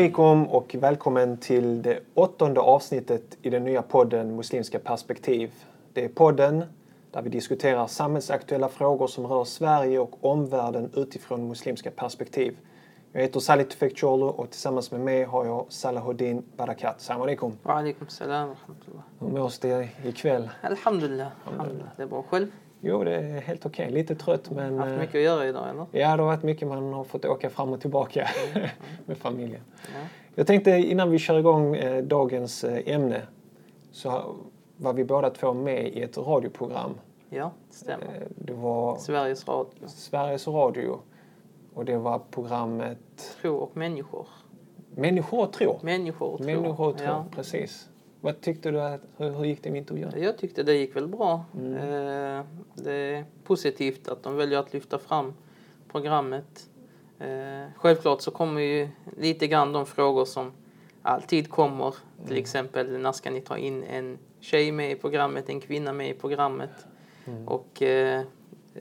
Alaikum och välkommen till det åttonde avsnittet i den nya podden Muslimska perspektiv. Det är podden där vi diskuterar samhällsaktuella frågor som rör Sverige och omvärlden utifrån muslimska perspektiv. Jag heter Salih Tufekcioglu och tillsammans med mig har jag Salahuddin Barakat. Salam alaikum. Wa alaikum salam. Hur mås det ikväll? Alhamdulillah. Alhamdulillah. Det är bra. Själv? Jo, det är helt okej. Lite trött men... Haft eh, mycket att göra idag eller? Ja, det har varit mycket. Man har fått åka fram och tillbaka med familjen. Ja. Jag tänkte innan vi kör igång eh, dagens eh, ämne så var vi båda två med i ett radioprogram. Ja, det stämmer. Eh, Det var Sveriges Radio. Sveriges Radio och det var programmet Tro och människor. Människor och tro. Människor och tro. Människor och tro, Ja. precis. Vad tyckte du? Att, hur, hur gick det med intervjun? Jag tyckte det gick väl bra. Mm. Eh, Det är positivt att de väljer att lyfta fram programmet. Eh, Självklart så kommer ju lite grann de frågor som alltid kommer. Till Mm. exempel när ska ni ta in en tjej med i programmet, en kvinna med i programmet. Mm. Och eh,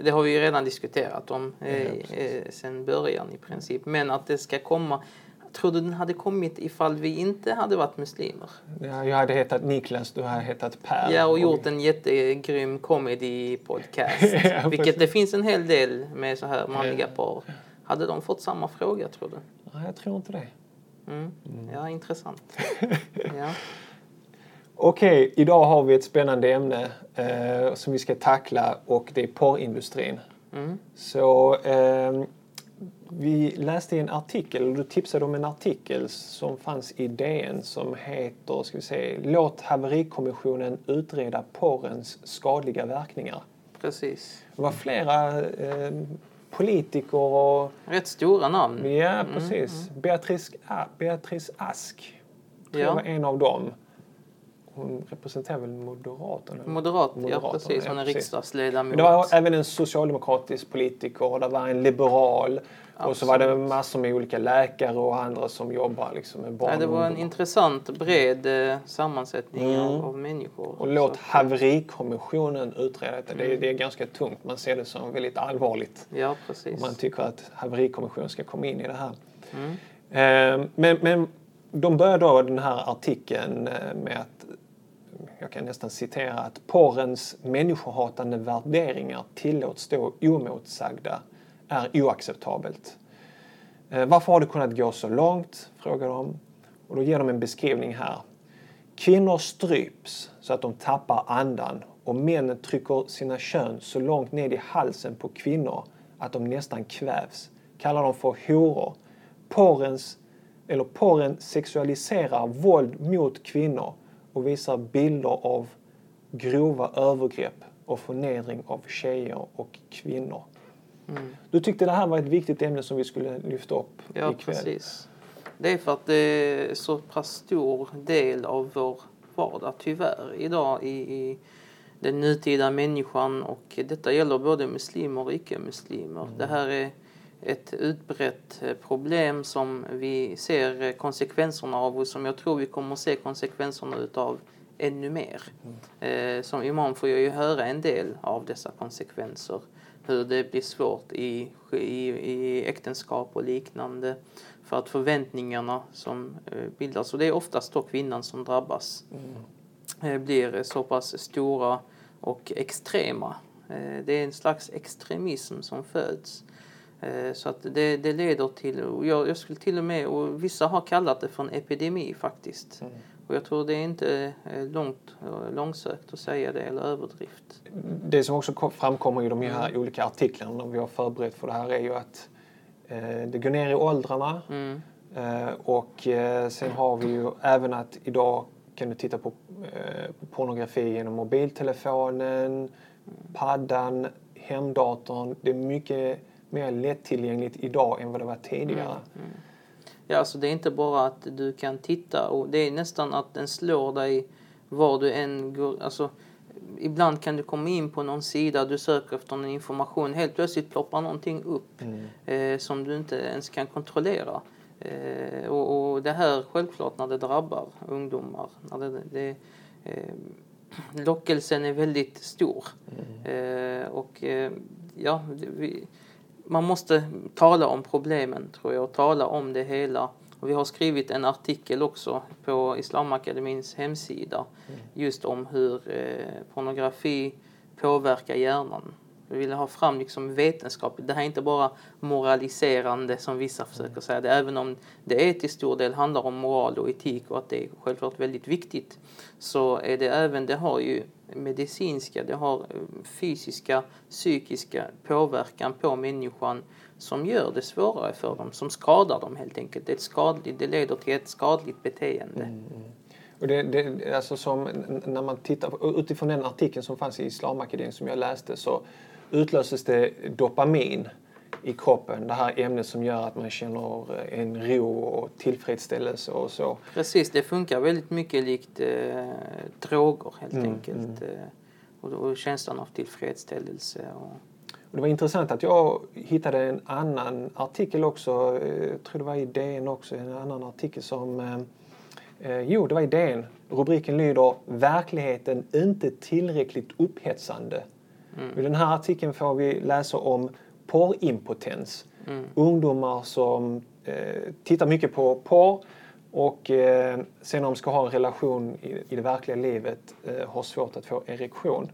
det har vi ju redan diskuterat om Ja, eh, precis. eh, sen början i princip. Men att det ska komma. Tror du den hade kommit ifall vi inte hade varit muslimer? Ja, jag hade hetat Niklas, du hade hetat Per. Ja, och gjort en jättegrym comedy-podcast. Ja, vilket det finns en hel del med så här manliga Ja. par. Hade de fått samma fråga tror du? Nej, jag tror inte det. Mm. Ja, intressant. ja. Okej, idag har vi ett spännande ämne eh, som vi ska tackla och det är porrindustrin. Mm. Så eh, vi läste en artikel, och du tipsade om en artikel som fanns i DN som heter, ska vi se, Låt haverikommissionen utreda porrens skadliga verkningar. Precis. Det var flera eh, politiker och, Rätt stora namn. ja precis, Beatrice, A- Beatrice Ask tror jag Ja. var en av dem. Hon representerar väl Moderaterna? Moderat, ja Moderaterna, precis. Hon ja, är riksdagsledamot. Det var även en socialdemokratisk politiker och det var en liberal. Och så var det massor med olika läkare och andra som jobbar liksom med barn Ja, det var en intressant, bred eh, sammansättning Mm. av, av människor. Och låt Så- haverikommissionen utreda detta. Det, Mm. det är ganska tungt. Man ser det som väldigt allvarligt. Ja, precis. man tycker att haverikommissionen ska komma in i det här. Mm. Eh, Men, men de börjar då den här artikeln eh, med att jag kan nästan citera att porrens människohatande värderingar tillåts stå oemotsagda är oacceptabelt. Eh, varför har det kunnat gå så långt? frågar de. Och då ger de en beskrivning här. Kvinnor stryps så att de tappar andan och männen trycker sina kön så långt ned i halsen på kvinnor att de nästan kvävs. Kallar dem för horor. Porrens, eller porren sexualiserar våld mot kvinnor och visar bilder av grova övergrepp och förnedring av tjejer och kvinnor. Mm. Du tyckte det här var ett viktigt ämne som vi skulle lyfta upp Ja, ikväll. precis. Det är för att det är så pass stor del av vår vardag, tyvärr, idag i, i den nutida människan. Och detta gäller både muslimer och icke-muslimer. Det här är ett utbrett eh, problem som vi ser eh, konsekvenserna av och som jag tror vi kommer att se konsekvenserna utav ännu mer. Eh, som imam får jag ju höra en del av dessa konsekvenser. Hur det blir svårt i, i, i äktenskap och liknande. För att förväntningarna som bildas, och det är oftast då kvinnan som drabbas, eh, blir så pass stora och extrema. Det är en slags extremism som föds. Eh, Så att det, det leder till, och jag, jag skulle till och med, och vissa har kallat det för en epidemi faktiskt. Och jag tror det är inte eh, långt, eh, långsökt att säga det eller överdrift. Det som också kom- framkommer i de här olika artiklarna vi har förberett för det här är ju att eh, det går ner i åldrarna Mm. eh, och eh, sen har vi ju även att idag kan du titta på, på pornografi genom mobiltelefonen, paddan, hemdatorn. Det är mycket mer lättillgängligt idag än vad det var tidigare. Ja, alltså det är inte bara att du kan titta och det är nästan att den slår dig var du än går. Alltså, ibland kan du komma in på någon sida, du söker efter någon information, helt plötsligt ploppar någonting upp eh, som du inte ens kan kontrollera. Eh, och, och det här självklart när det drabbar ungdomar, när det, det, eh, lockelsen är väldigt stor. Eh, och eh, ja, vi, man måste tala om problemen tror jag och tala om det hela Och vi har skrivit en artikel också på Islamakademins hemsida just om hur eh, pornografi påverkar hjärnan. Vi vill ha fram liksom vetenskap. Det här är inte bara moraliserande som vissa försöker säga det. Även om det är till stor del handlar om moral och etik och att det är självklart väldigt viktigt. Så är det även, det har ju medicinska, det har eh, fysiska, psykiska påverkan på människan som gör det svårare för dem, som skadar dem helt enkelt. Det, är ett skadligt, det leder till ett skadligt beteende. Mm, mm. Och det, det, alltså som, när man tittar på, utifrån den artikeln som fanns i Islamakademin som jag läste så utlöses det dopamin i kroppen. Det här ämnet som gör att man känner en ro och tillfredsställelse och så. Precis, det funkar väldigt mycket likt eh, droger helt mm, enkelt. Mm. Eh, och, och känslan av tillfredsställelse. Och... Och det var intressant att jag hittade en annan artikel också, jag eh, tror det var i DN också, en annan artikel som eh, eh, Jo, det var i DN. Rubriken lyder Verkligheten inte tillräckligt upphetsande. Mm. I den här artikeln får vi läsa om porrimpotens. Mm. Ungdomar som eh, tittar mycket på porr och eh, sen när de ska ha en relation i, i det verkliga livet eh, har svårt att få erektion.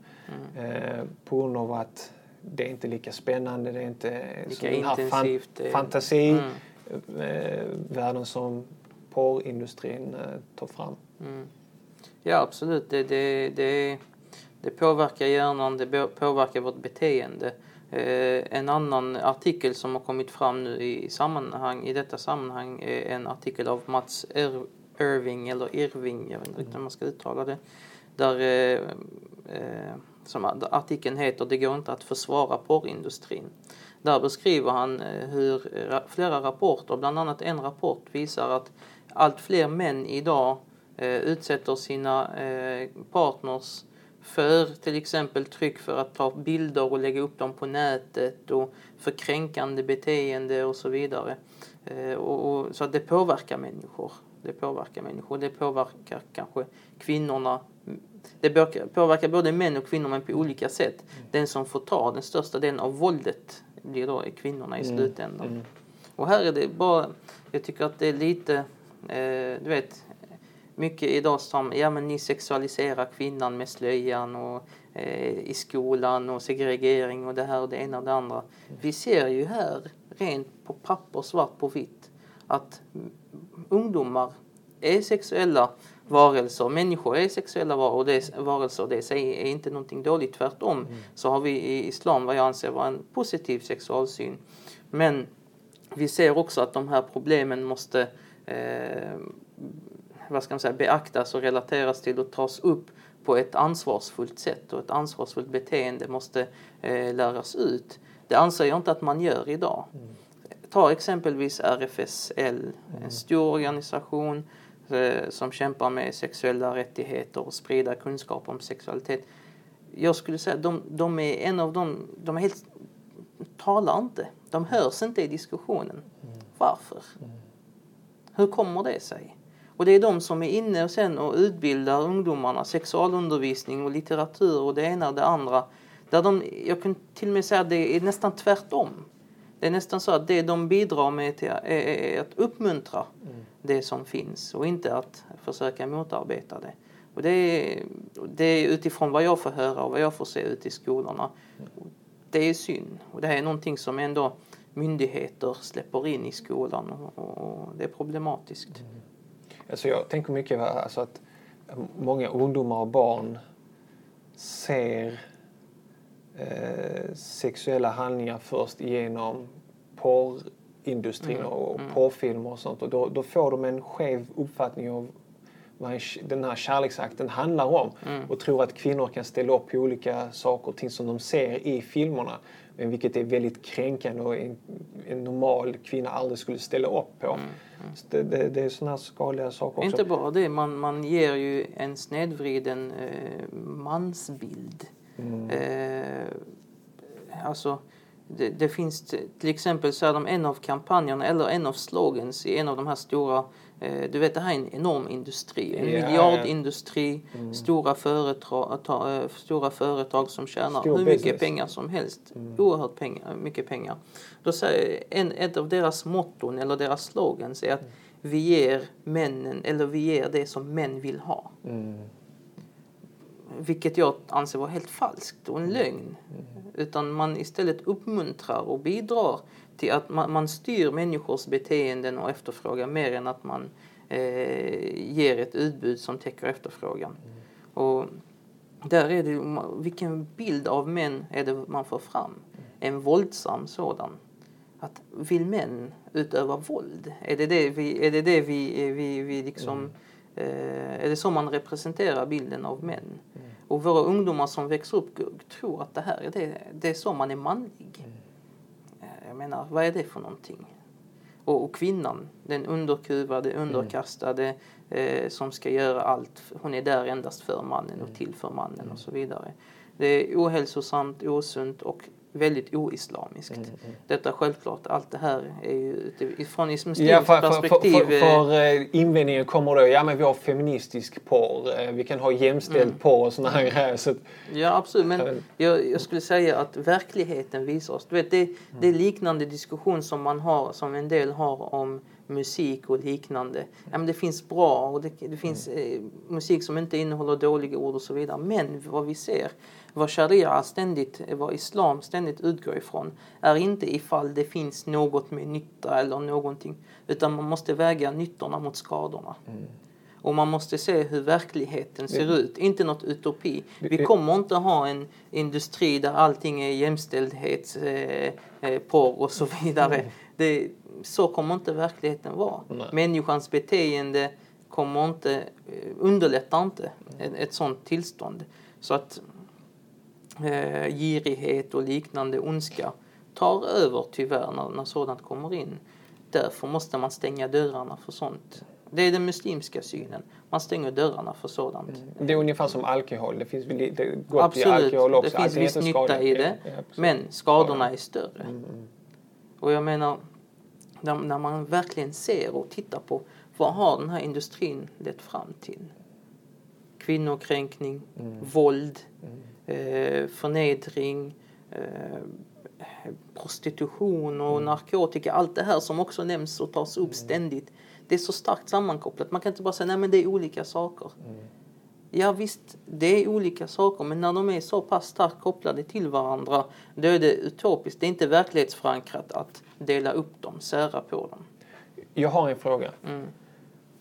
Mm. Eh, på grund av att det är inte lika spännande, det är inte lika intensivt. Fan, fantasivärlden mm. eh, som porrindustrin eh, tar fram. Mm. Ja absolut, det, det, det, det påverkar hjärnan, det påverkar vårt beteende. Eh, en annan artikel som har kommit fram nu i, sammanhang, i detta sammanhang är en artikel av Mats Ir Irving, eller Irving, jag vet inte riktigt hur man ska uttala det. Där eh, eh som artikeln heter Det går inte att försvara porrindustrin. Där beskriver han eh, hur flera rapporter, bland annat en rapport, visar att allt fler män idag eh, utsätter sina eh, partners för till exempel tryck för att ta bilder och lägga upp dem på nätet och för kränkande beteende och så vidare. Och, och, så att det påverkar människor. Det påverkar människor. Det påverkar kanske kvinnorna det påverkar både män och kvinnor men på olika sätt. Mm. Den som får ta den största delen av våldet blir då kvinnorna i mm. slutändan. Mm. Och här är det bara, jag tycker att det är lite, eh, du vet, mycket idag som, ja men ni sexualiserar kvinnan med slöjan och eh, i skolan och segregering och det här och det ena och det andra. Vi ser ju här, rent på papper, svart på vitt, att ungdomar är sexuella varelser. Människor är sexuella varelser. Det är inte någonting dåligt. Tvärtom mm. så har vi i islam vad jag anser vara en positiv sexualsyn. Men vi ser också att de här problemen måste eh, vad ska man säga, beaktas och relateras till och tas upp på ett ansvarsfullt sätt och ett ansvarsfullt beteende måste eh, läras ut. Det anser jag inte att man gör idag. Mm. Ta exempelvis RFSL, en mm. stor organisation Eh, som kämpar med sexuella rättigheter och sprida kunskap om sexualitet. Jag skulle säga att de, de är en av de, de är helt, talar inte, de hörs inte i diskussionen. Mm. Varför? Mm. Hur kommer det sig? Och det är de som är inne och sen och utbildar ungdomarna sexualundervisning och litteratur och det ena och det andra. Där de, jag kan till och med säga att det är nästan tvärtom. Det är nästan så att det de bidrar med till, är, är att uppmuntra mm. det som finns och inte att försöka motarbeta det. Och det är, det är utifrån vad jag får höra och vad jag får se ute i skolorna. Det är synd och det här är någonting som ändå myndigheter släpper in i skolan och, och det är problematiskt. Mm. Alltså jag tänker mycket alltså att många ungdomar och barn ser eh, sexuella handlingar först genom porrindustrin mm. och mm. porrfilmer och sånt. Och då, då, får de en skev uppfattning av vad den här kärleksakten handlar om mm. och tror att kvinnor kan ställa upp på olika saker och ting som de ser i filmerna. Men vilket är väldigt kränkande och en, en normal kvinna aldrig skulle ställa upp på. Mm. Mm. Det, det, det, är sådana här skadliga saker också. Inte bara det, man, man ger ju en snedvriden eh, mansbild Mm. Eh, alltså, det, det, finns till exempel så är de en av kampanjerna eller en av slogans i en av de här stora eh, du vet det här är en enorm industri, en yeah. miljardindustri, mm. stora, företag, ta, eh, stora företag som tjänar Stor hur mycket business. pengar som helst. Mm. Oerhört pengar, mycket pengar. Då säger en, ett av deras motton eller deras slogans är att vi ger männen, eller vi ger det som män vill ha. Mm. Vilket jag anser vara helt falskt och en lögn. Utan man istället uppmuntrar och bidrar till att man, man styr människors beteenden och efterfrågan mer än att man eh, ger ett utbud som täcker efterfrågan. Och där är det, vilken bild av män är det man får fram? En våldsam sådan. Att vill män utöva våld? Är det det vi, är det det vi, vi, vi liksom, eh, är det så man representerar bilden av män? Och våra ungdomar som växer upp tror att det här är det, det är så man är manlig. Eh, Jag menar, vad är det för någonting? Och, och kvinnan, den underkuvade, underkastade eh, som ska göra allt. Hon är där endast för mannen och till för mannen och så vidare. Det är ohälsosamt, osunt och väldigt oislamiskt. Detta självklart, allt det här är ju utifrån islamskt Ja, för, för, för, perspektiv. för, eh, för eh, invändningen kommer då, ja men vi har feministisk porr, eh, vi kan ha jämställd Mm. porr och sådana här grejer. Så att, Ja, absolut. Men vet- jag, jag skulle säga att verkligheten visar oss. Du vet, det, det är Mm. liknande diskussion som man har, som en del har om musik och liknande. Ja, men det finns bra och det, det finns Mm. eh, musik som inte innehåller dåliga ord och så vidare. Men vad vi ser, vad sharia ständigt, vad islam ständigt utgår ifrån är inte ifall det finns något med nytta eller någonting. Utan man måste väga nyttorna mot skadorna. Mm. Och man måste se hur verkligheten ser ut, inte något utopi. Vi kommer inte ha en industri där allting är jämställdhets, eh, eh, porr och så vidare. Det, så kommer inte verkligheten vara. Nej. Människans beteende kommer inte, eh, underlättar inte ett, ett sådant tillstånd. Så att eh, girighet och liknande ondska tar över tyvärr när, när sådant kommer in. Därför måste man stänga dörrarna för sånt. Det är den muslimska synen. Man stänger dörrarna för sådant. det är ungefär som alkohol, det finns väl gott i Absolut, alkohol också. det finns viss nytta i det. Ja. Men skadorna är större. Mm, mm. Och jag menar, när, när man verkligen ser och tittar på vad har den här industrin lett fram till? Kvinnokränkning, Mm. våld, eh, förnedring, eh, prostitution och Mm. narkotika. Allt det här som också nämns och tas upp ständigt. Det är så starkt sammankopplat. Man kan inte bara säga nej men det är olika saker. Mm. Ja visst, det är olika saker men när de är så pass starkt kopplade till varandra då är det utopiskt. Det är inte verklighetsförankrat att dela upp dem, sära på dem. Jag har en fråga. Mm.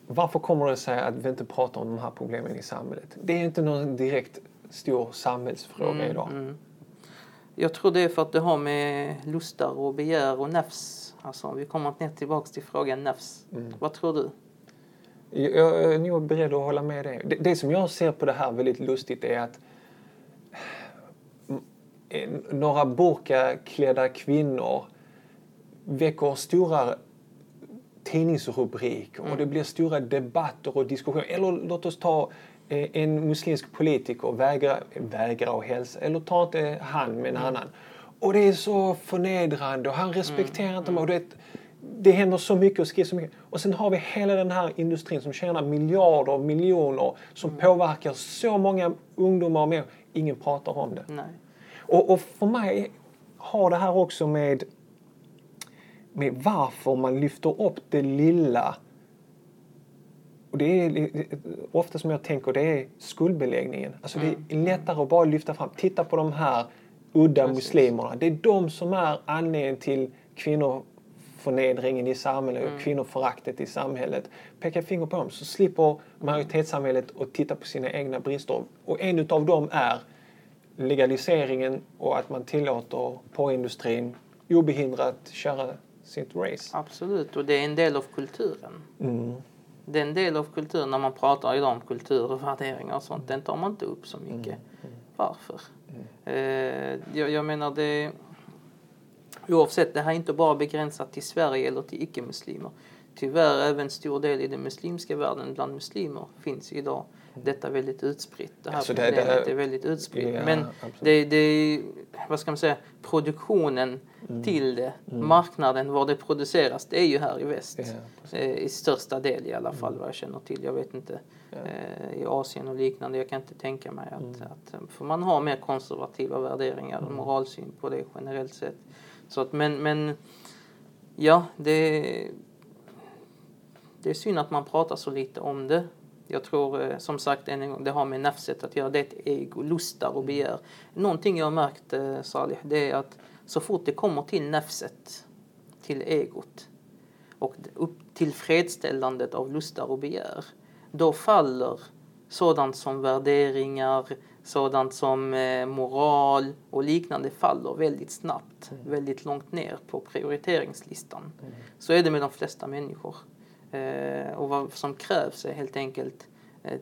Varför kommer det sig att vi inte pratar om de här problemen i samhället? Det är inte någon direkt stor samhällsfråga idag. Mm. Jag tror det är för att det har med lustar och begär och nafs. Alltså vi kommer ner tillbaks till frågan nafs. Mm. Vad tror du? Jag är nog beredd att hålla med dig. Det, det som jag ser på det här väldigt lustigt är att eh, några burkaklädda kvinnor väcker stora tidningsrubriker och det blir stora debatter och diskussioner. Eller låt oss ta en muslimsk politiker vägrar, vägrar att hälsa, eller ta inte han med en annan. Och det är så förnedrande och han respekterar inte mig. Och det, det händer så mycket och skrivs så mycket. Och sen har vi hela den här industrin som tjänar miljarder, miljoner, som påverkar så många ungdomar och mer. Ingen pratar om det. Och, och för mig har det här också med, med varför man lyfter upp det lilla. Och det är ofta som jag tänker, det är skuldbeläggningen. Alltså det är lättare att bara lyfta fram. Titta på de här udda Precis. muslimerna. Det är de som är anledningen till kvinnoförnedringen i samhället och kvinnoföraktet i samhället. Peka finger på dem så slipper majoritetssamhället att titta på sina egna brister. Och en utav dem är legaliseringen och att man tillåter porrindustrin obehindrat köra sitt race. Absolut, och det är en del av kulturen. Mm. Det är en del av kulturen när man pratar idag om kultur och värderingar och sånt. Den tar man inte upp så mycket. Varför? Eh, jag, jag menar det... Oavsett, det här är inte bara begränsat till Sverige eller till icke-muslimer. Tyvärr även stor del i den muslimska världen bland muslimer finns idag detta väldigt utspritt. Det här Alltså det- problemet det- är väldigt utspritt. Ja, Men det, det, vad ska man säga, produktionen Mm. till det, marknaden var det produceras, det är ju här i väst. Ja. Eh, I största del i alla fall vad jag känner till. Jag vet inte eh, i Asien och liknande. Jag kan inte tänka mig att, att för man har mer konservativa värderingar och moralsyn på det generellt sett. Så att, men, men ja, det, det är synd att man pratar så lite om det. Jag tror eh, som sagt än en gång, det har med nafset att göra. Det är ett ego, lustar och begär. Någonting jag har märkt eh, Salih, det är att så fort det kommer till nafset, till egot och upp till fredställandet av lustar och begär, då faller sådant som värderingar, sådant som eh, moral och liknande faller väldigt snabbt, mm. väldigt långt ner på prioriteringslistan. Mm. Så är det med de flesta människor. Eh, och vad som krävs är helt enkelt eh,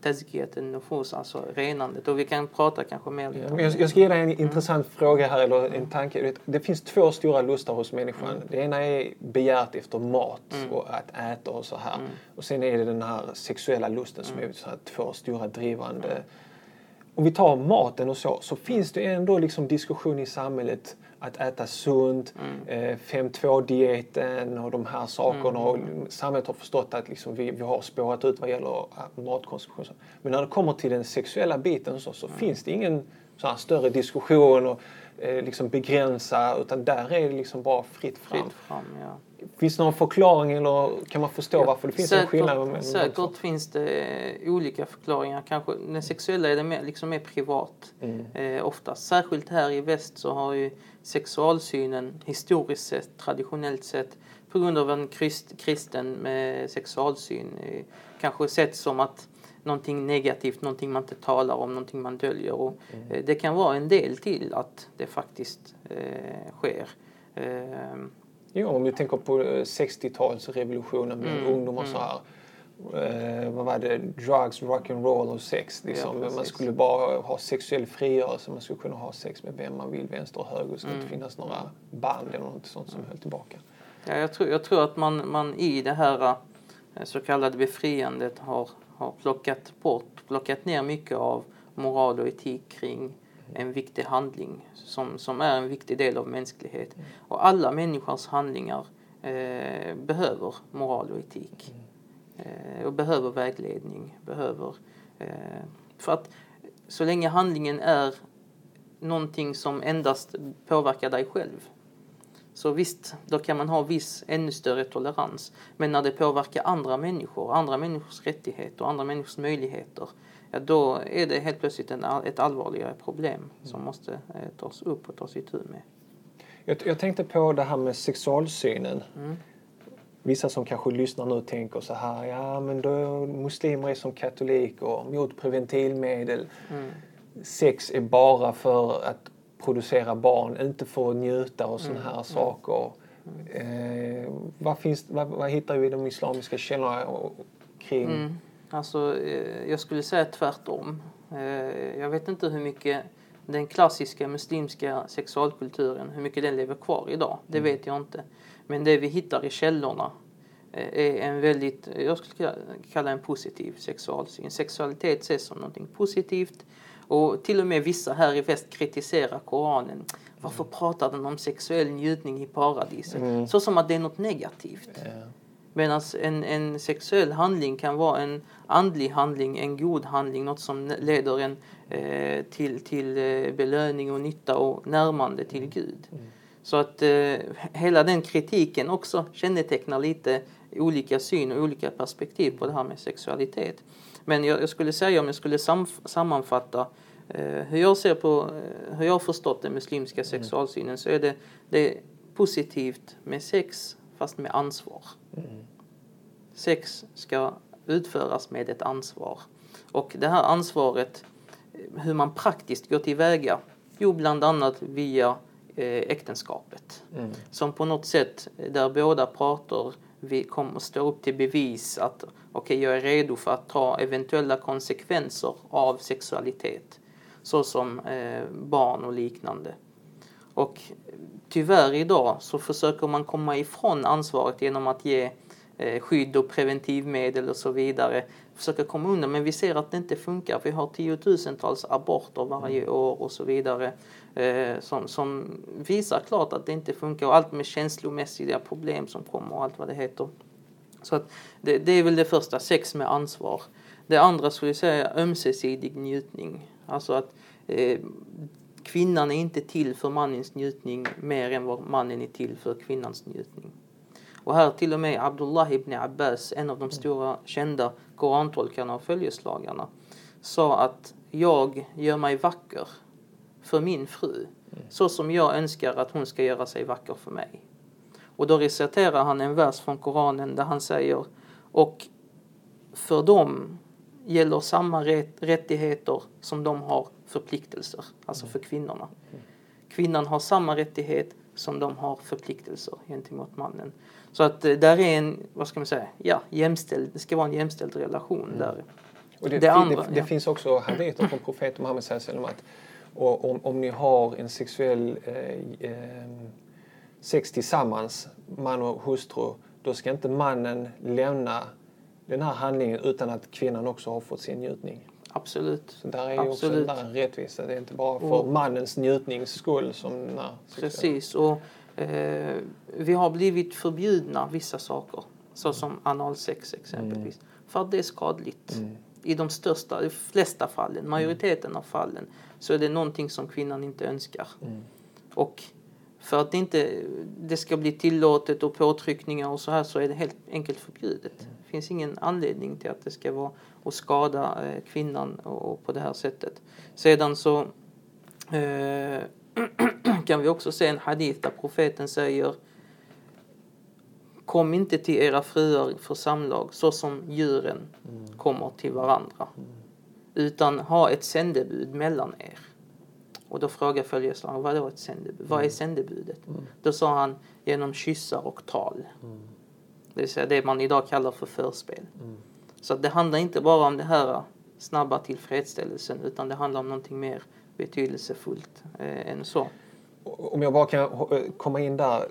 tazkiyat nufus, alltså renandet. Och vi kan prata kanske mer lite ja, jag, jag ska ge dig en mm. intressant fråga här, eller en tanke. Det finns två stora lustar hos människan. Mm. Det ena är begäret efter mat mm. och att äta och så här. Mm. Och sen är det den här sexuella lusten som mm. är så här två stora drivande om vi tar maten och så, så finns det ändå liksom diskussion i samhället att äta sunt, mm. eh, 5-2-dieten och de här sakerna. Mm. Och samhället har förstått att liksom vi, vi har spårat ut vad gäller äh, matkonsumtion. Men när det kommer till den sexuella biten så, så mm. finns det ingen så här större diskussion och eh, liksom begränsa utan där är det liksom bara fritt fram. Fritt fram ja. Finns det någon förklaring eller kan man förstå ja, varför det finns säkert, en skillnad? Säkert finns det olika förklaringar. Kanske den sexuella är det mer, liksom mer privat mm. eh, oftast. Särskilt här i väst så har ju sexualsynen historiskt sett, traditionellt sett på grund av en krist, kristen med sexualsyn eh, kanske sett som att någonting negativt, någonting man inte talar om, någonting man döljer. Och, mm. eh, det kan vara en del till att det faktiskt eh, sker. Eh, Jo, om vi tänker på 60-talsrevolutionen med mm, ungdomar mm. så här. Eh, vad var det? Drugs, rock'n'roll och sex. Liksom. Ja, man skulle bara ha sexuell frigörelse. Man skulle kunna ha sex med vem man vill, vänster och höger. Det skulle mm. inte finnas några band eller något sånt som höll tillbaka. Ja, jag, tror, jag tror att man, man i det här eh, så kallade befriandet har, har plockat bort, plockat ner mycket av moral och etik kring en viktig handling som, som är en viktig del av mänsklighet. Och alla människors handlingar eh, behöver moral och etik. Eh, och behöver vägledning. Behöver, eh, för att så länge handlingen är någonting som endast påverkar dig själv så visst, då kan man ha viss ännu större tolerans. Men när det påverkar andra människor, andra människors rättigheter och andra människors möjligheter ja, då är det helt plötsligt en, ett allvarligare problem som mm. måste eh, tas upp och tas itu med. Jag, jag tänkte på det här med sexualsynen. Mm. Vissa som kanske lyssnar nu tänker så här, ja men då muslimer är som katoliker, mot preventivmedel. Mm. Sex är bara för att producera barn, inte för att njuta och sådana mm. här saker. Mm. Eh, vad, finns, vad, vad hittar vi i de islamiska källorna kring mm. Alltså, eh, jag skulle säga tvärtom. Eh, jag vet inte hur mycket den klassiska muslimska sexualkulturen, hur mycket den lever kvar idag. Det mm. vet jag inte. Men det vi hittar i källorna eh, är en väldigt, jag skulle kalla en positiv sexualsyn. Sexualitet ses som någonting positivt. Och till och med vissa här i väst kritiserar Koranen. Varför mm. pratar den om sexuell njutning i paradiset? Mm. Så som att det är något negativt. Yeah. Medan en, en sexuell handling kan vara en andlig handling, en god handling, något som leder en eh, till, till eh, belöning och nytta och närmande till Gud. Mm. Så att eh, hela den kritiken också kännetecknar lite olika syn och olika perspektiv på det här med sexualitet. Men jag, jag skulle säga om jag skulle sam, sammanfatta eh, hur jag ser på, hur jag har förstått den muslimska mm. sexualsynen så är det, det är positivt med sex fast med ansvar. Mm. Sex ska utföras med ett ansvar. Och det här ansvaret, hur man praktiskt går tillväga, jo bland annat via eh, äktenskapet. Mm. Som på något sätt, där båda parter vi kommer stå upp till bevis att okej, okay, jag är redo för att ta eventuella konsekvenser av sexualitet. Såsom eh, barn och liknande. Och tyvärr idag så försöker man komma ifrån ansvaret genom att ge eh, skydd och preventivmedel och så vidare. Försöka komma undan men vi ser att det inte funkar. Vi har tiotusentals aborter varje mm. år och så vidare. Eh, som, som visar klart att det inte funkar och allt med känslomässiga problem som kommer och allt vad det heter. Så att det, det är väl det första, sex med ansvar. Det andra skulle jag säga ömsesidig njutning. Alltså att eh, kvinnan är inte till för mannens njutning mer än vad mannen är till för kvinnans njutning. Och här till och med Abdullah ibn Abbas, en av de stora kända korantolkarna och följeslagarna, sa att jag gör mig vacker för min fru så som jag önskar att hon ska göra sig vacker för mig. Och då reciterar han en vers från Koranen där han säger och för dem gäller samma rättigheter som de har förpliktelser, alltså för kvinnorna. Kvinnan har samma rättighet som de har förpliktelser gentemot mannen. Så att eh, där är en, vad ska man säga, ja, jämställd, det ska vara en jämställd relation mm. där. Och det, det, andra, det, det ja. finns också haditer från profeten Muhammed sallam att och om, om ni har en sexuell eh, eh, sex tillsammans, man och hustru, då ska inte mannen lämna den här handlingen utan att kvinnan också har fått sin njutning. Absolut. Så där är ju också där en rättvisa. Det är inte bara för och, mannens njutnings skull som den här Precis. Och, eh, vi har blivit förbjudna vissa saker, såsom analsex exempelvis, mm. för att det är skadligt. Mm. I de största, de flesta fallen, majoriteten av fallen, så är det någonting som kvinnan inte önskar. Mm. Och för att inte det ska bli tillåtet och påtryckningar och så här så är det helt enkelt förbjudet. Mm. Finns ingen anledning till att det ska vara att skada eh, kvinnan och, på det här sättet. Sedan så eh, kan vi också se en hadith där profeten säger Kom inte till era fruar för samlag så som djuren mm. kommer till varandra. Mm. Utan ha ett sändebud mellan er. Och då frågar följeslagaren, vad är ett sändebud? Vad är mm. sändebudet? Mm. Då sa han, genom kyssar och tal. Det vill säga det man idag kallar för förspel. Mm. Så det handlar inte bara om det här snabba tillfredsställelsen utan det handlar om någonting mer betydelsefullt eh, än så. Om jag bara kan eh, komma in där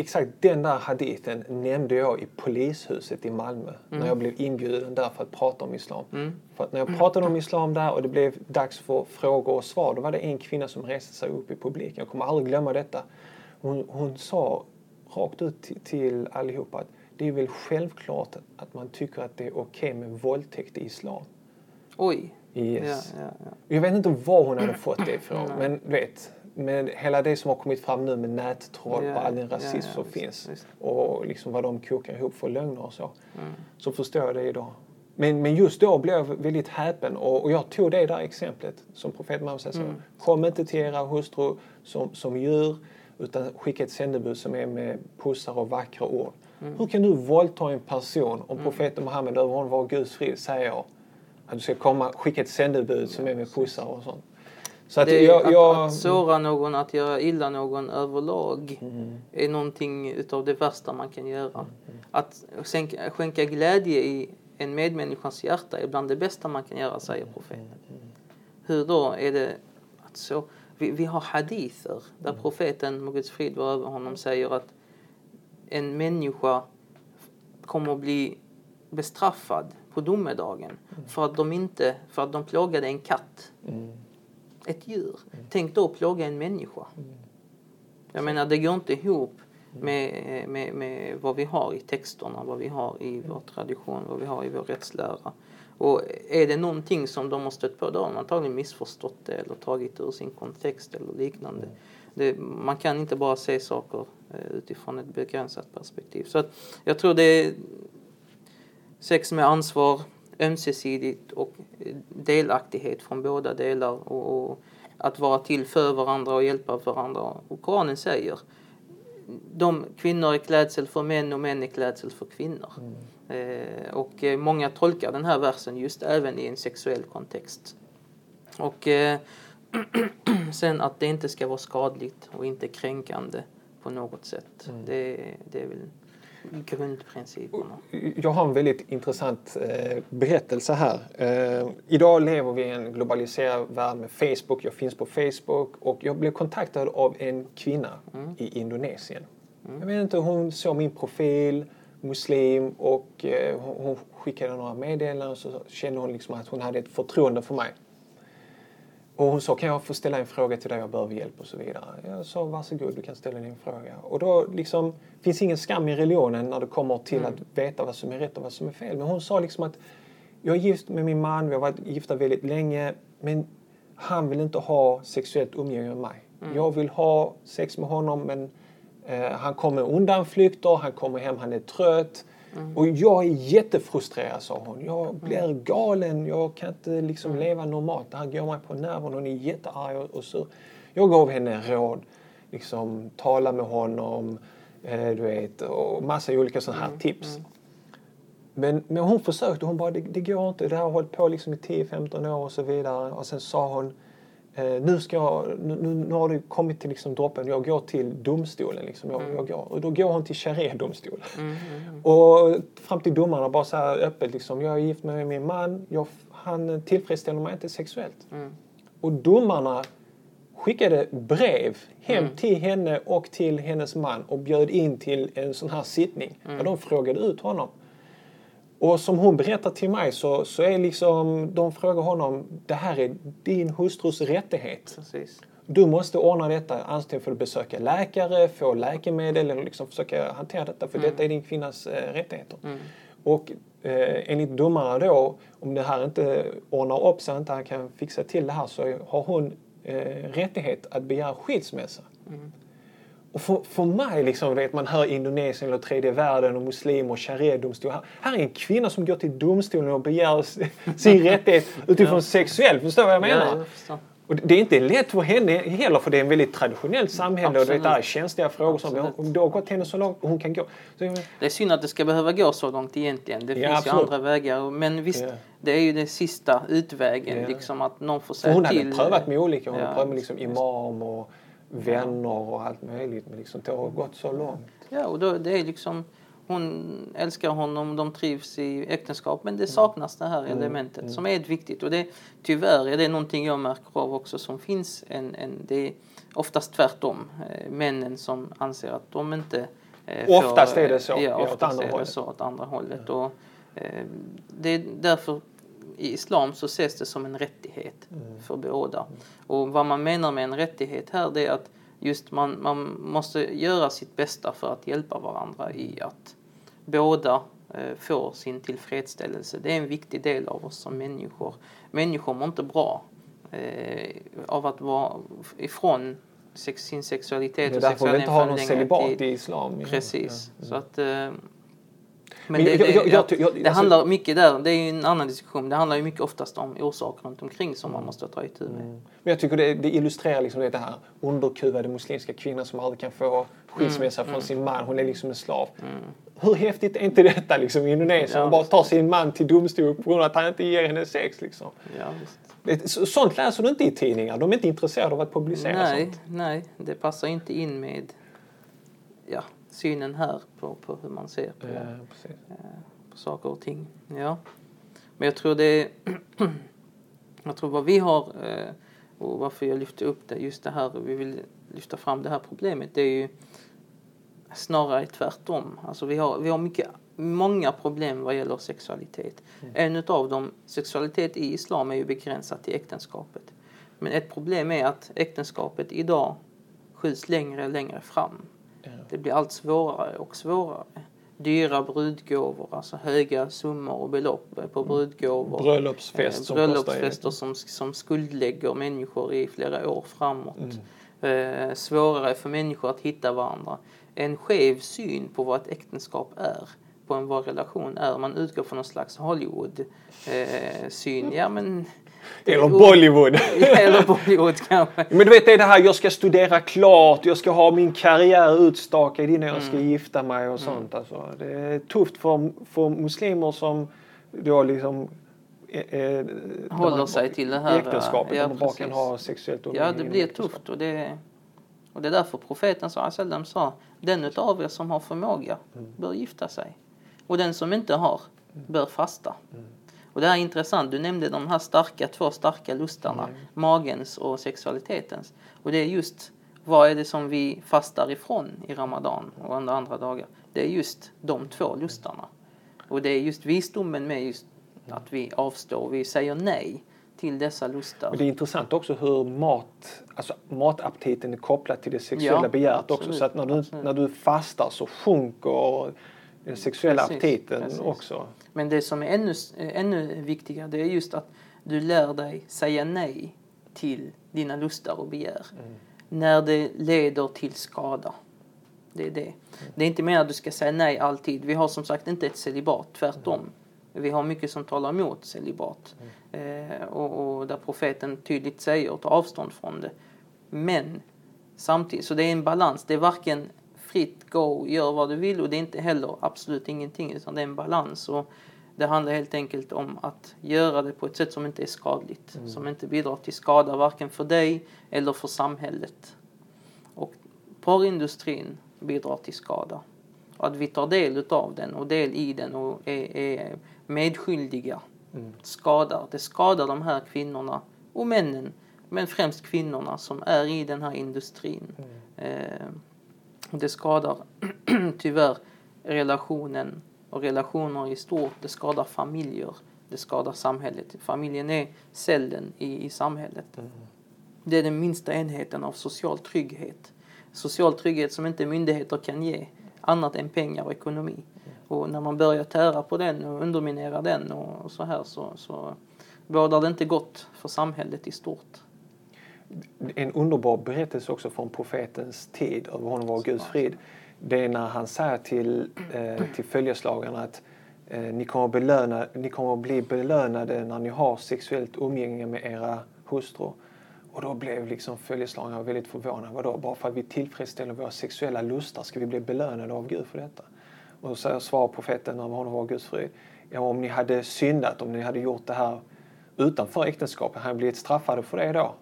exakt den där hadithen nämnde jag i polishuset i Malmö mm. när jag blev inbjuden där för att prata om islam. Mm. För att när jag pratade om islam där och det blev dags för frågor och svar, då var det en kvinna som reste sig upp i publiken. Jag kommer aldrig glömma detta. Hon, hon sa rakt ut till, till allihopa att det är väl självklart att man tycker att det är okej okay med våldtäkt i islam. Oj. Yes. Ja, ja, ja. Jag vet inte var hon hade fått det ifrån, men du vet med hela det som har kommit fram nu med nättroll på all den rasism som finns visst. och liksom vad de kokar ihop för lögner och så. Mm. Så förstår jag det idag. Men, men just då blev jag väldigt häpen och, och jag tog det där exemplet som profeten Muhammed säger. Mm. Kom inte till era hustru som, som djur utan skicka ett sändebud som är med pussar och vackra ord. Mm. Hur kan du våldta en person om mm. profeten Muhammed över honom var Guds frid säger att du ska komma, skicka ett sändebud som är med pussar och sånt? Så att, det, jag, jag... Att, såra någon, att göra illa någon överlag mm. är någonting utav det värsta man kan göra. Mm. Att skänka, skänka glädje i en medmänniskans hjärta är bland det bästa man kan göra, säger profeten. Mm. Hur då är det att så? Vi, vi har hadither där mm. profeten, må Guds frid vara över honom, säger att en människa kommer att bli bestraffad på domedagen mm. för att de inte, för att de plågade en katt. Mm ett djur. Mm. Tänk då att plåga en människa. Mm. Jag menar, det går inte ihop mm. med, med, med vad vi har i texterna, vad vi har i mm. vår tradition, vad vi har i vår rättslära. Och är det någonting som de har stött på, då har de antagligen missförstått det eller tagit ur sin kontext eller liknande. Det, man kan inte bara se saker eh, utifrån ett begränsat perspektiv. Så att jag tror det är sex med ansvar, ömsesidigt och delaktighet från båda delar och, och, att vara till för varandra och hjälpa varandra. Och Koranen säger de kvinnor är klädsel för män och män är klädsel för kvinnor. Mm. Eh, och eh, många tolkar den här versen just även i en sexuell kontext. Och eh, sen att det inte ska vara skadligt och inte kränkande på något sätt. Mm. Det, det är väl grundprinciperna. Jag har en väldigt intressant eh, berättelse här. Eh, idag lever vi i en globaliserad värld med Facebook. Jag finns på Facebook och jag blev kontaktad av en kvinna mm. i Indonesien. Mm. Jag vet inte, hon såg min profil, muslim och eh, hon skickade några meddelanden och så kände hon liksom att hon hade ett förtroende för mig. Och hon sa, kan jag få ställa en fråga till dig, jag behöver hjälp och så vidare. Jag sa, varsågod, du kan ställa din fråga. Och då liksom, finns ingen skam i religionen när det kommer till mm. att veta vad som är rätt och vad som är fel. Men hon sa liksom att, jag är gift med min man, vi har varit gifta väldigt länge, men han vill inte ha sexuellt umgänge med mig. Mm. Jag vill ha sex med honom, men Eh, han kommer undanflykter, han kommer hem, han är trött. Och jag är jättefrustrerad, sa hon. Jag blir galen, jag kan inte liksom leva normalt. Det här går mig på nerven. Hon är jättearg och, och sur. Jag gav henne råd, liksom tala med honom, eh, du vet, och massa olika sådana här tips. Men, men hon försökte, hon bara det, det går inte, det här har hållit på liksom i 10-15 år och så vidare. Och sen sa hon eh, nu, ska jag, nu, nu, har det kommit till liksom droppen, jag går till domstolen. Liksom. Jag, jag går. Och då går hon till sharia-domstolen. Och fram till domarna bara så här öppet liksom, jag är gift med min man, jag, han tillfredsställer mig inte sexuellt. Och domarna skickade brev hem till henne och till hennes man och bjöd in till en sån här sittning. Där de frågade ut honom. Och som hon berättar till mig så, så är liksom, de frågar honom, det här är din hustrus rättighet. Precis. Du måste ordna detta, antingen för att besöka läkare, få läkemedel eller liksom försöka hantera detta för detta är din kvinnas eh, rättigheter. Och eh, enligt domarna då, om det här inte ordnar upp sig, inte han kan fixa till det här så har hon eh, rättighet att begära skilsmässa. Och för, för mig, liksom, vet, man hör Indonesien eller tredje världen och muslimer och sharia-domstol. Här, här är en kvinna som går till domstolen och begär sin rättighet utifrån sexuell. Förstår du vad jag menar? Ja. Och det är inte lätt för henne heller för det är en väldigt traditionellt samhälle och det Absolut. är känsliga frågor som Absolut. om det har gått henne så långt och hon kan gå. Så, Det är synd att det ska behöva gå så långt egentligen. Det Ja, finns ju absolut. andra vägar. Men visst, Ja. det är ju den sista utvägen. Ja. Liksom att någon får säga hon hade till. prövat med olika, hon Ja, hade prövat med liksom imam och vänner och allt möjligt men liksom, det har gått så långt. Ja, och då, det är liksom... Hon älskar honom, de trivs i äktenskap men det saknas det här elementet som är viktigt. Och det, tyvärr är det någonting jag märker av också som finns. En, en, det är oftast tvärtom. Eh, männen som anser att de inte eh, Oftast är det så, Ja, ja, oftast är det så åt andra hållet. Och, eh, det är därför i islam så ses det som en rättighet Mm. för båda. Och vad man menar med en rättighet här det är att just man, man måste göra sitt bästa för att hjälpa varandra i att båda eh, får sin tillfredsställelse. Det är en viktig del av oss som människor. Människor mår inte bra eh, av att vara ifrån sex, sin sexualitet Det är och därför vi inte har någon celibat tid. i islam. Precis. Ja. Så att, eh, men det, jag- det, jag- jag ja, ty- jag- det alltså- handlar mycket där, det är en annan diskussion. Det handlar ju mycket oftast om orsaker runt omkring som man måste ta itu med. Men jag tycker det, det illustrerar liksom det här underkuvade muslimska kvinnan som aldrig kan få skilsmässa Mm, från sin man. Hon är liksom en slav. Hur häftigt är inte detta liksom i Indonesien? Ja, Hon bara tar sin man till domstol på grund av att han inte ger henne sex. Liksom. Ja, Sånt läser du inte i tidningar. De är inte intresserade av att publicera Nej, sånt. nej, det passar inte in med ja, synen här på, på hur man ser på, Ja, precis. på saker och ting. Ja. Men jag tror det är, jag tror vad vi har eh, och varför jag lyfter upp det, just det här, vi vill lyfta fram det här problemet, det är ju snarare tvärtom. Alltså vi har, vi har mycket, många problem vad gäller sexualitet. En utav dem, sexualitet i islam är ju begränsat till äktenskapet. Men ett problem är att äktenskapet idag skjuts längre och längre fram. Det blir allt svårare och svårare. Dyra brudgåvor, alltså höga summor och belopp på brudgåvor. Bröllopsfest Eh, som bröllopsfester som, som skuldlägger människor i flera år framåt. Mm. Eh, svårare för människor att hitta varandra. En skev syn på vad ett äktenskap är, på en, vad relation är. Man utgår från någon slags Hollywood-syn. ja, men... Eller Bollywood. Eller Bollywood kanske. Men du vet det är det här, jag ska studera klart, jag ska ha min karriär utstakad innan jag ska Mm. gifta mig och sånt. Alltså, det är tufft för, för muslimer som då liksom eh, eh, Håller sig till det här, Äktenskapet, ja, där man bara kan ha sexuellt Ja, umgänge det i blir tufft och det, och det är därför profeten sallam sa den utav er som har förmåga bör gifta sig och den som inte har bör fasta. Och det här är intressant, du nämnde de här starka, två starka lustarna, magens och sexualitetens. Och det är just vad är det som vi fastar ifrån i Ramadan och under andra dagar? Det är just de två lustarna. Och det är just visdomen med just att vi avstår, vi säger nej till dessa lustar. Men det är intressant också hur mat, alltså mataptiten är kopplad till det sexuella Ja, begäret också. Så att när du, absolut. när du fastar så sjunker den sexuella Precis, aptiten precis. också. Men det som är ännu, ännu viktigare det är just att du lär dig säga nej till dina lustar och begär. När det leder till skada. Det är det. Det är inte meningen att du ska säga nej alltid. Vi har som sagt inte ett celibat, tvärtom. Vi har mycket som talar emot celibat. Eh, och, och där profeten tydligt säger ta avstånd från det. Men samtidigt, så det är en balans. Det är varken fritt, go, gör vad du vill och det är inte heller absolut ingenting utan det är en balans. Och det handlar helt enkelt om att göra det på ett sätt som inte är skadligt. Mm. Som inte bidrar till skada varken för dig eller för samhället. Och porrindustrin bidrar till skada. Och att vi tar del av den och del i den och är, är medskyldiga mm. skadar. Det skadar de här kvinnorna och männen, men främst kvinnorna som är i den här industrin. Mm. Eh, det skadar tyvärr relationen och relationer i stort. Det skadar familjer. Det skadar samhället. Familjen är cellen i, i samhället. Mm. Det är den minsta enheten av social trygghet. Social trygghet som inte myndigheter kan ge annat än pengar och ekonomi. Mm. Och när man börjar tära på den och underminera den och så här så, så bådar det inte gott för samhället i stort. En underbar berättelse också från profetens tid, över honom var Guds frid det är när han säger till, eh, till följeslagarna att eh, ni, kommer belöna, ni kommer att bli belönade när ni har sexuellt umgänge med era hustrur. Och då blev liksom följeslagarna väldigt förvånade. Vadå, bara för att vi tillfredsställer våra sexuella lustar ska vi bli belönade av Gud för detta? Och så svarar profeten när honom var Guds frid. Ja, om ni hade syndat, om ni hade gjort det här utanför äktenskapet, hade ni blivit straffade för det då?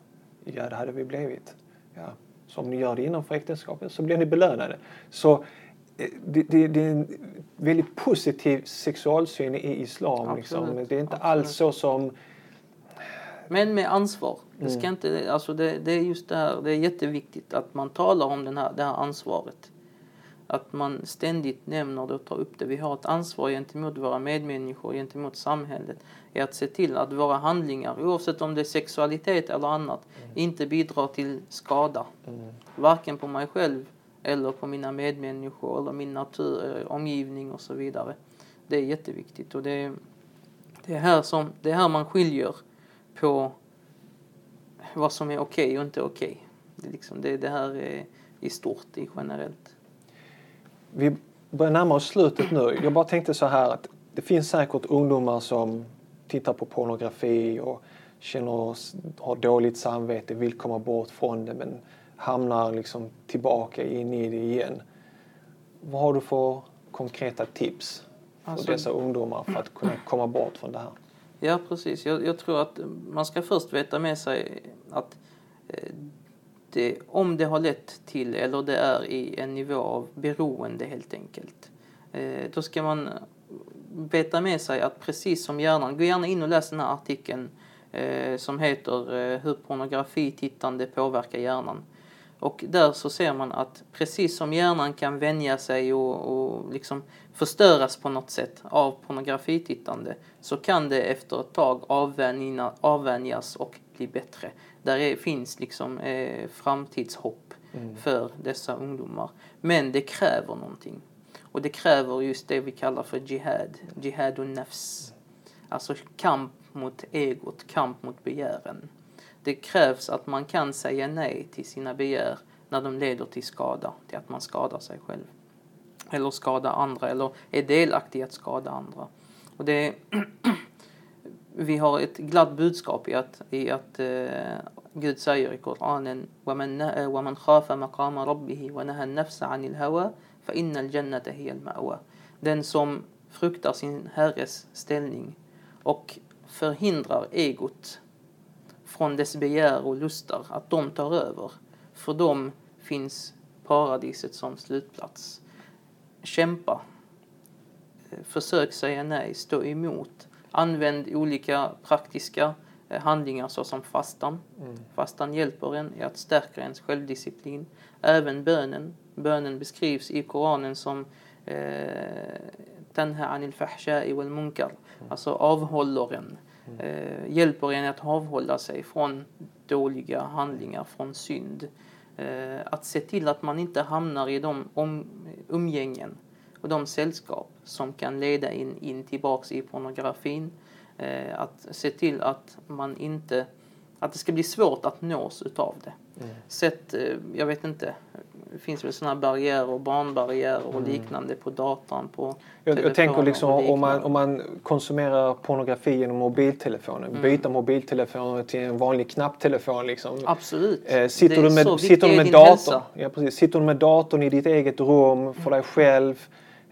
Ja, det hade vi blivit. Ja, så om ni gör det innanför äktenskapet så blir ni belönade. Så eh, det, det, det är en väldigt positiv sexualsyn i islam. Liksom. Det är inte Absolut. alls så som... Men med ansvar. Det, ska mm. inte, alltså det, det, är just det här, det är jätteviktigt att man talar om den här, det här ansvaret. Att man ständigt nämner det och tar upp det. Vi har ett ansvar gentemot våra medmänniskor, gentemot samhället. Är att se till att våra handlingar, oavsett om det är sexualitet eller annat, mm. inte bidrar till skada. Mm. Varken på mig själv eller på mina medmänniskor eller min natur, eh, omgivning och så vidare. Det är jätteviktigt och det är, det är, här, som, det är här man skiljer på vad som är okej okay och inte okej. Okay. Det, liksom, det, det här är i stort, i generellt. Vi börjar närma oss slutet nu. Jag bara tänkte så här att det finns säkert ungdomar som tittar på pornografi och känner, har dåligt samvete, vill komma bort från det men hamnar liksom tillbaka in i det igen. Vad har du för konkreta tips för alltså, dessa ungdomar för att kunna komma bort från det här? Ja precis, jag, jag tror att man ska först veta med sig att eh, det, om det har lett till, eller det är i en nivå av beroende helt enkelt, eh, då ska man veta med sig att precis som hjärnan, gå gärna in och läs den här artikeln eh, som heter eh, Hur pornografitittande påverkar hjärnan. Och där så ser man att precis som hjärnan kan vänja sig och, och liksom förstöras på något sätt av pornografitittande så kan det efter ett tag avvänjas och bli bättre. Där är, finns liksom eh, framtidshopp mm. för dessa ungdomar. Men det kräver någonting. Och det kräver just det vi kallar för jihad, jihad och nafs. Alltså kamp mot egot, kamp mot begären. Det krävs att man kan säga nej till sina begär när de leder till skada, till att man skadar sig själv. Eller skadar andra, eller är delaktig i att skada andra. Och det vi har ett glatt budskap i att, i att uh, Gud säger i Koranen وَمَنْ خَافَ مَقَامَ رَبِّهِ وَنَهَى النَّفْسَ عَنِ الْهَوَى فَإِنَّ الْجَنَّةَ هِيَ الْمَأْوَى Den som fruktar sin herres ställning och förhindrar egot från dess begär och lustar, att de tar över. För dem finns paradiset som slutplats. Kämpa. Försök säga nej, stå emot. Använd olika praktiska eh, handlingar såsom fastan. Mm. Fastan hjälper en i att stärka ens självdisciplin. Även bönen. Bönen beskrivs i Koranen som eh, tanha anil fahsha'i wal munkar. Mm. Alltså avhåller en. Mm. Eh, hjälper en att avhålla sig från dåliga handlingar, från synd. Eh, att se till att man inte hamnar i de om, umgängen och de sällskap som kan leda in, in tillbaks i pornografin. Eh, att se till att man inte att det ska bli svårt att nås utav det. Mm. Sätt, eh, jag vet inte, det finns väl sådana barriärer, barnbarriärer och liknande på datorn. På Jag, jag tänker liksom om man, om man konsumerar pornografi genom mobiltelefonen, Mm. byta mobiltelefonen till en vanlig knapptelefon. Liksom. Absolut. Eh, sitter, du med, sitter, du med datorn, ja, precis. sitter du med datorn i ditt eget rum för dig själv,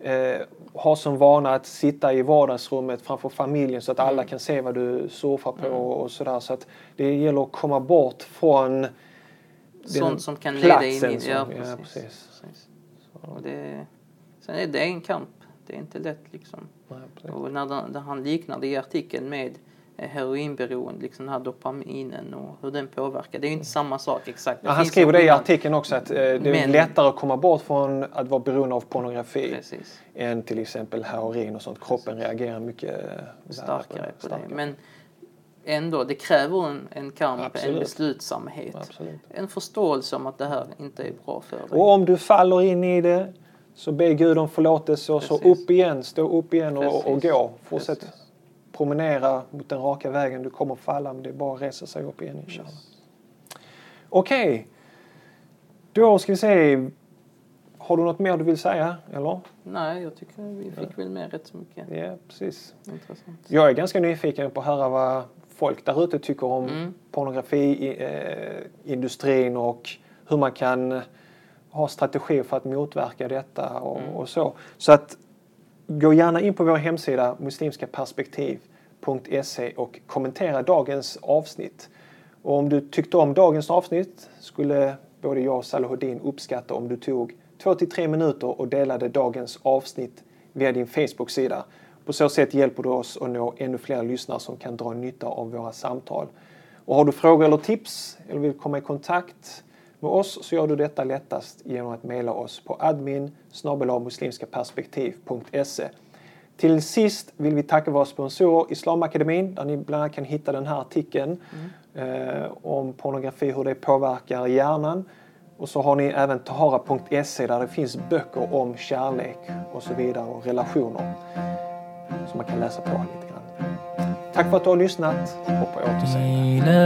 eh, har som vana att sitta i vardagsrummet framför familjen så att alla Mm. kan se vad du surfar på och sådär. Så att det gäller att komma bort från Sånt som kan leda in i... som- Ja, ja, precis. precis. precis. Och det, sen är det en kamp. Det är inte lätt liksom. Nej, precis. Och när, han liknar det i artikeln med heroinberoende, liksom den här dopaminen och hur den påverkar. Det är ju inte samma sak exakt. Ja, han skriver det i artikeln också att eh, det är Men- lättare att komma bort från att vara beroende av pornografi Precis. än till exempel heroin och sånt. Kroppen reagerar mycket Starkare på starkare. det. Men ändå, det kräver en, en kamp, Absolut. en beslutsamhet. Absolut. En förståelse om att det här inte är bra för dig. Och om du faller in i det så be Gud om förlåtelse och så Precis. upp igen, stå upp igen och, och Precis. gå. Fortsätt Precis. Promenera mot den raka vägen. Du kommer falla men det är bara att resa sig upp igen inshallah. Okej, då ska vi se. Har du något mer du vill säga? Eller? Nej, jag tycker vi fick väl med rätt så mycket Ja, precis. intressant. Jag är ganska nyfiken på att höra vad folk där ute tycker om Mm. pornografiindustrin och hur man kan ha strategier för att motverka detta och, Mm. och så. Så att gå gärna in på vår hemsida muslimskaperspektiv.se och kommentera dagens avsnitt. Och om du tyckte om dagens avsnitt skulle både jag och Salahuddin uppskatta om du tog två till tre minuter och delade dagens avsnitt via din Facebook-sida. På så sätt hjälper du oss att nå ännu fler lyssnare som kan dra nytta av våra samtal. Och har du frågor eller tips eller vill komma i kontakt med oss så gör du detta lättast genom att mejla oss på admin Till sist vill vi tacka våra sponsorer Islamakademin där ni bland annat kan hitta den här artikeln mm. eh, om pornografi, hur det påverkar hjärnan. Och så har ni även tahara.se där det finns böcker om kärlek och så vidare och relationer som man kan läsa på lite grann. Tack för att du har lyssnat och på återseende.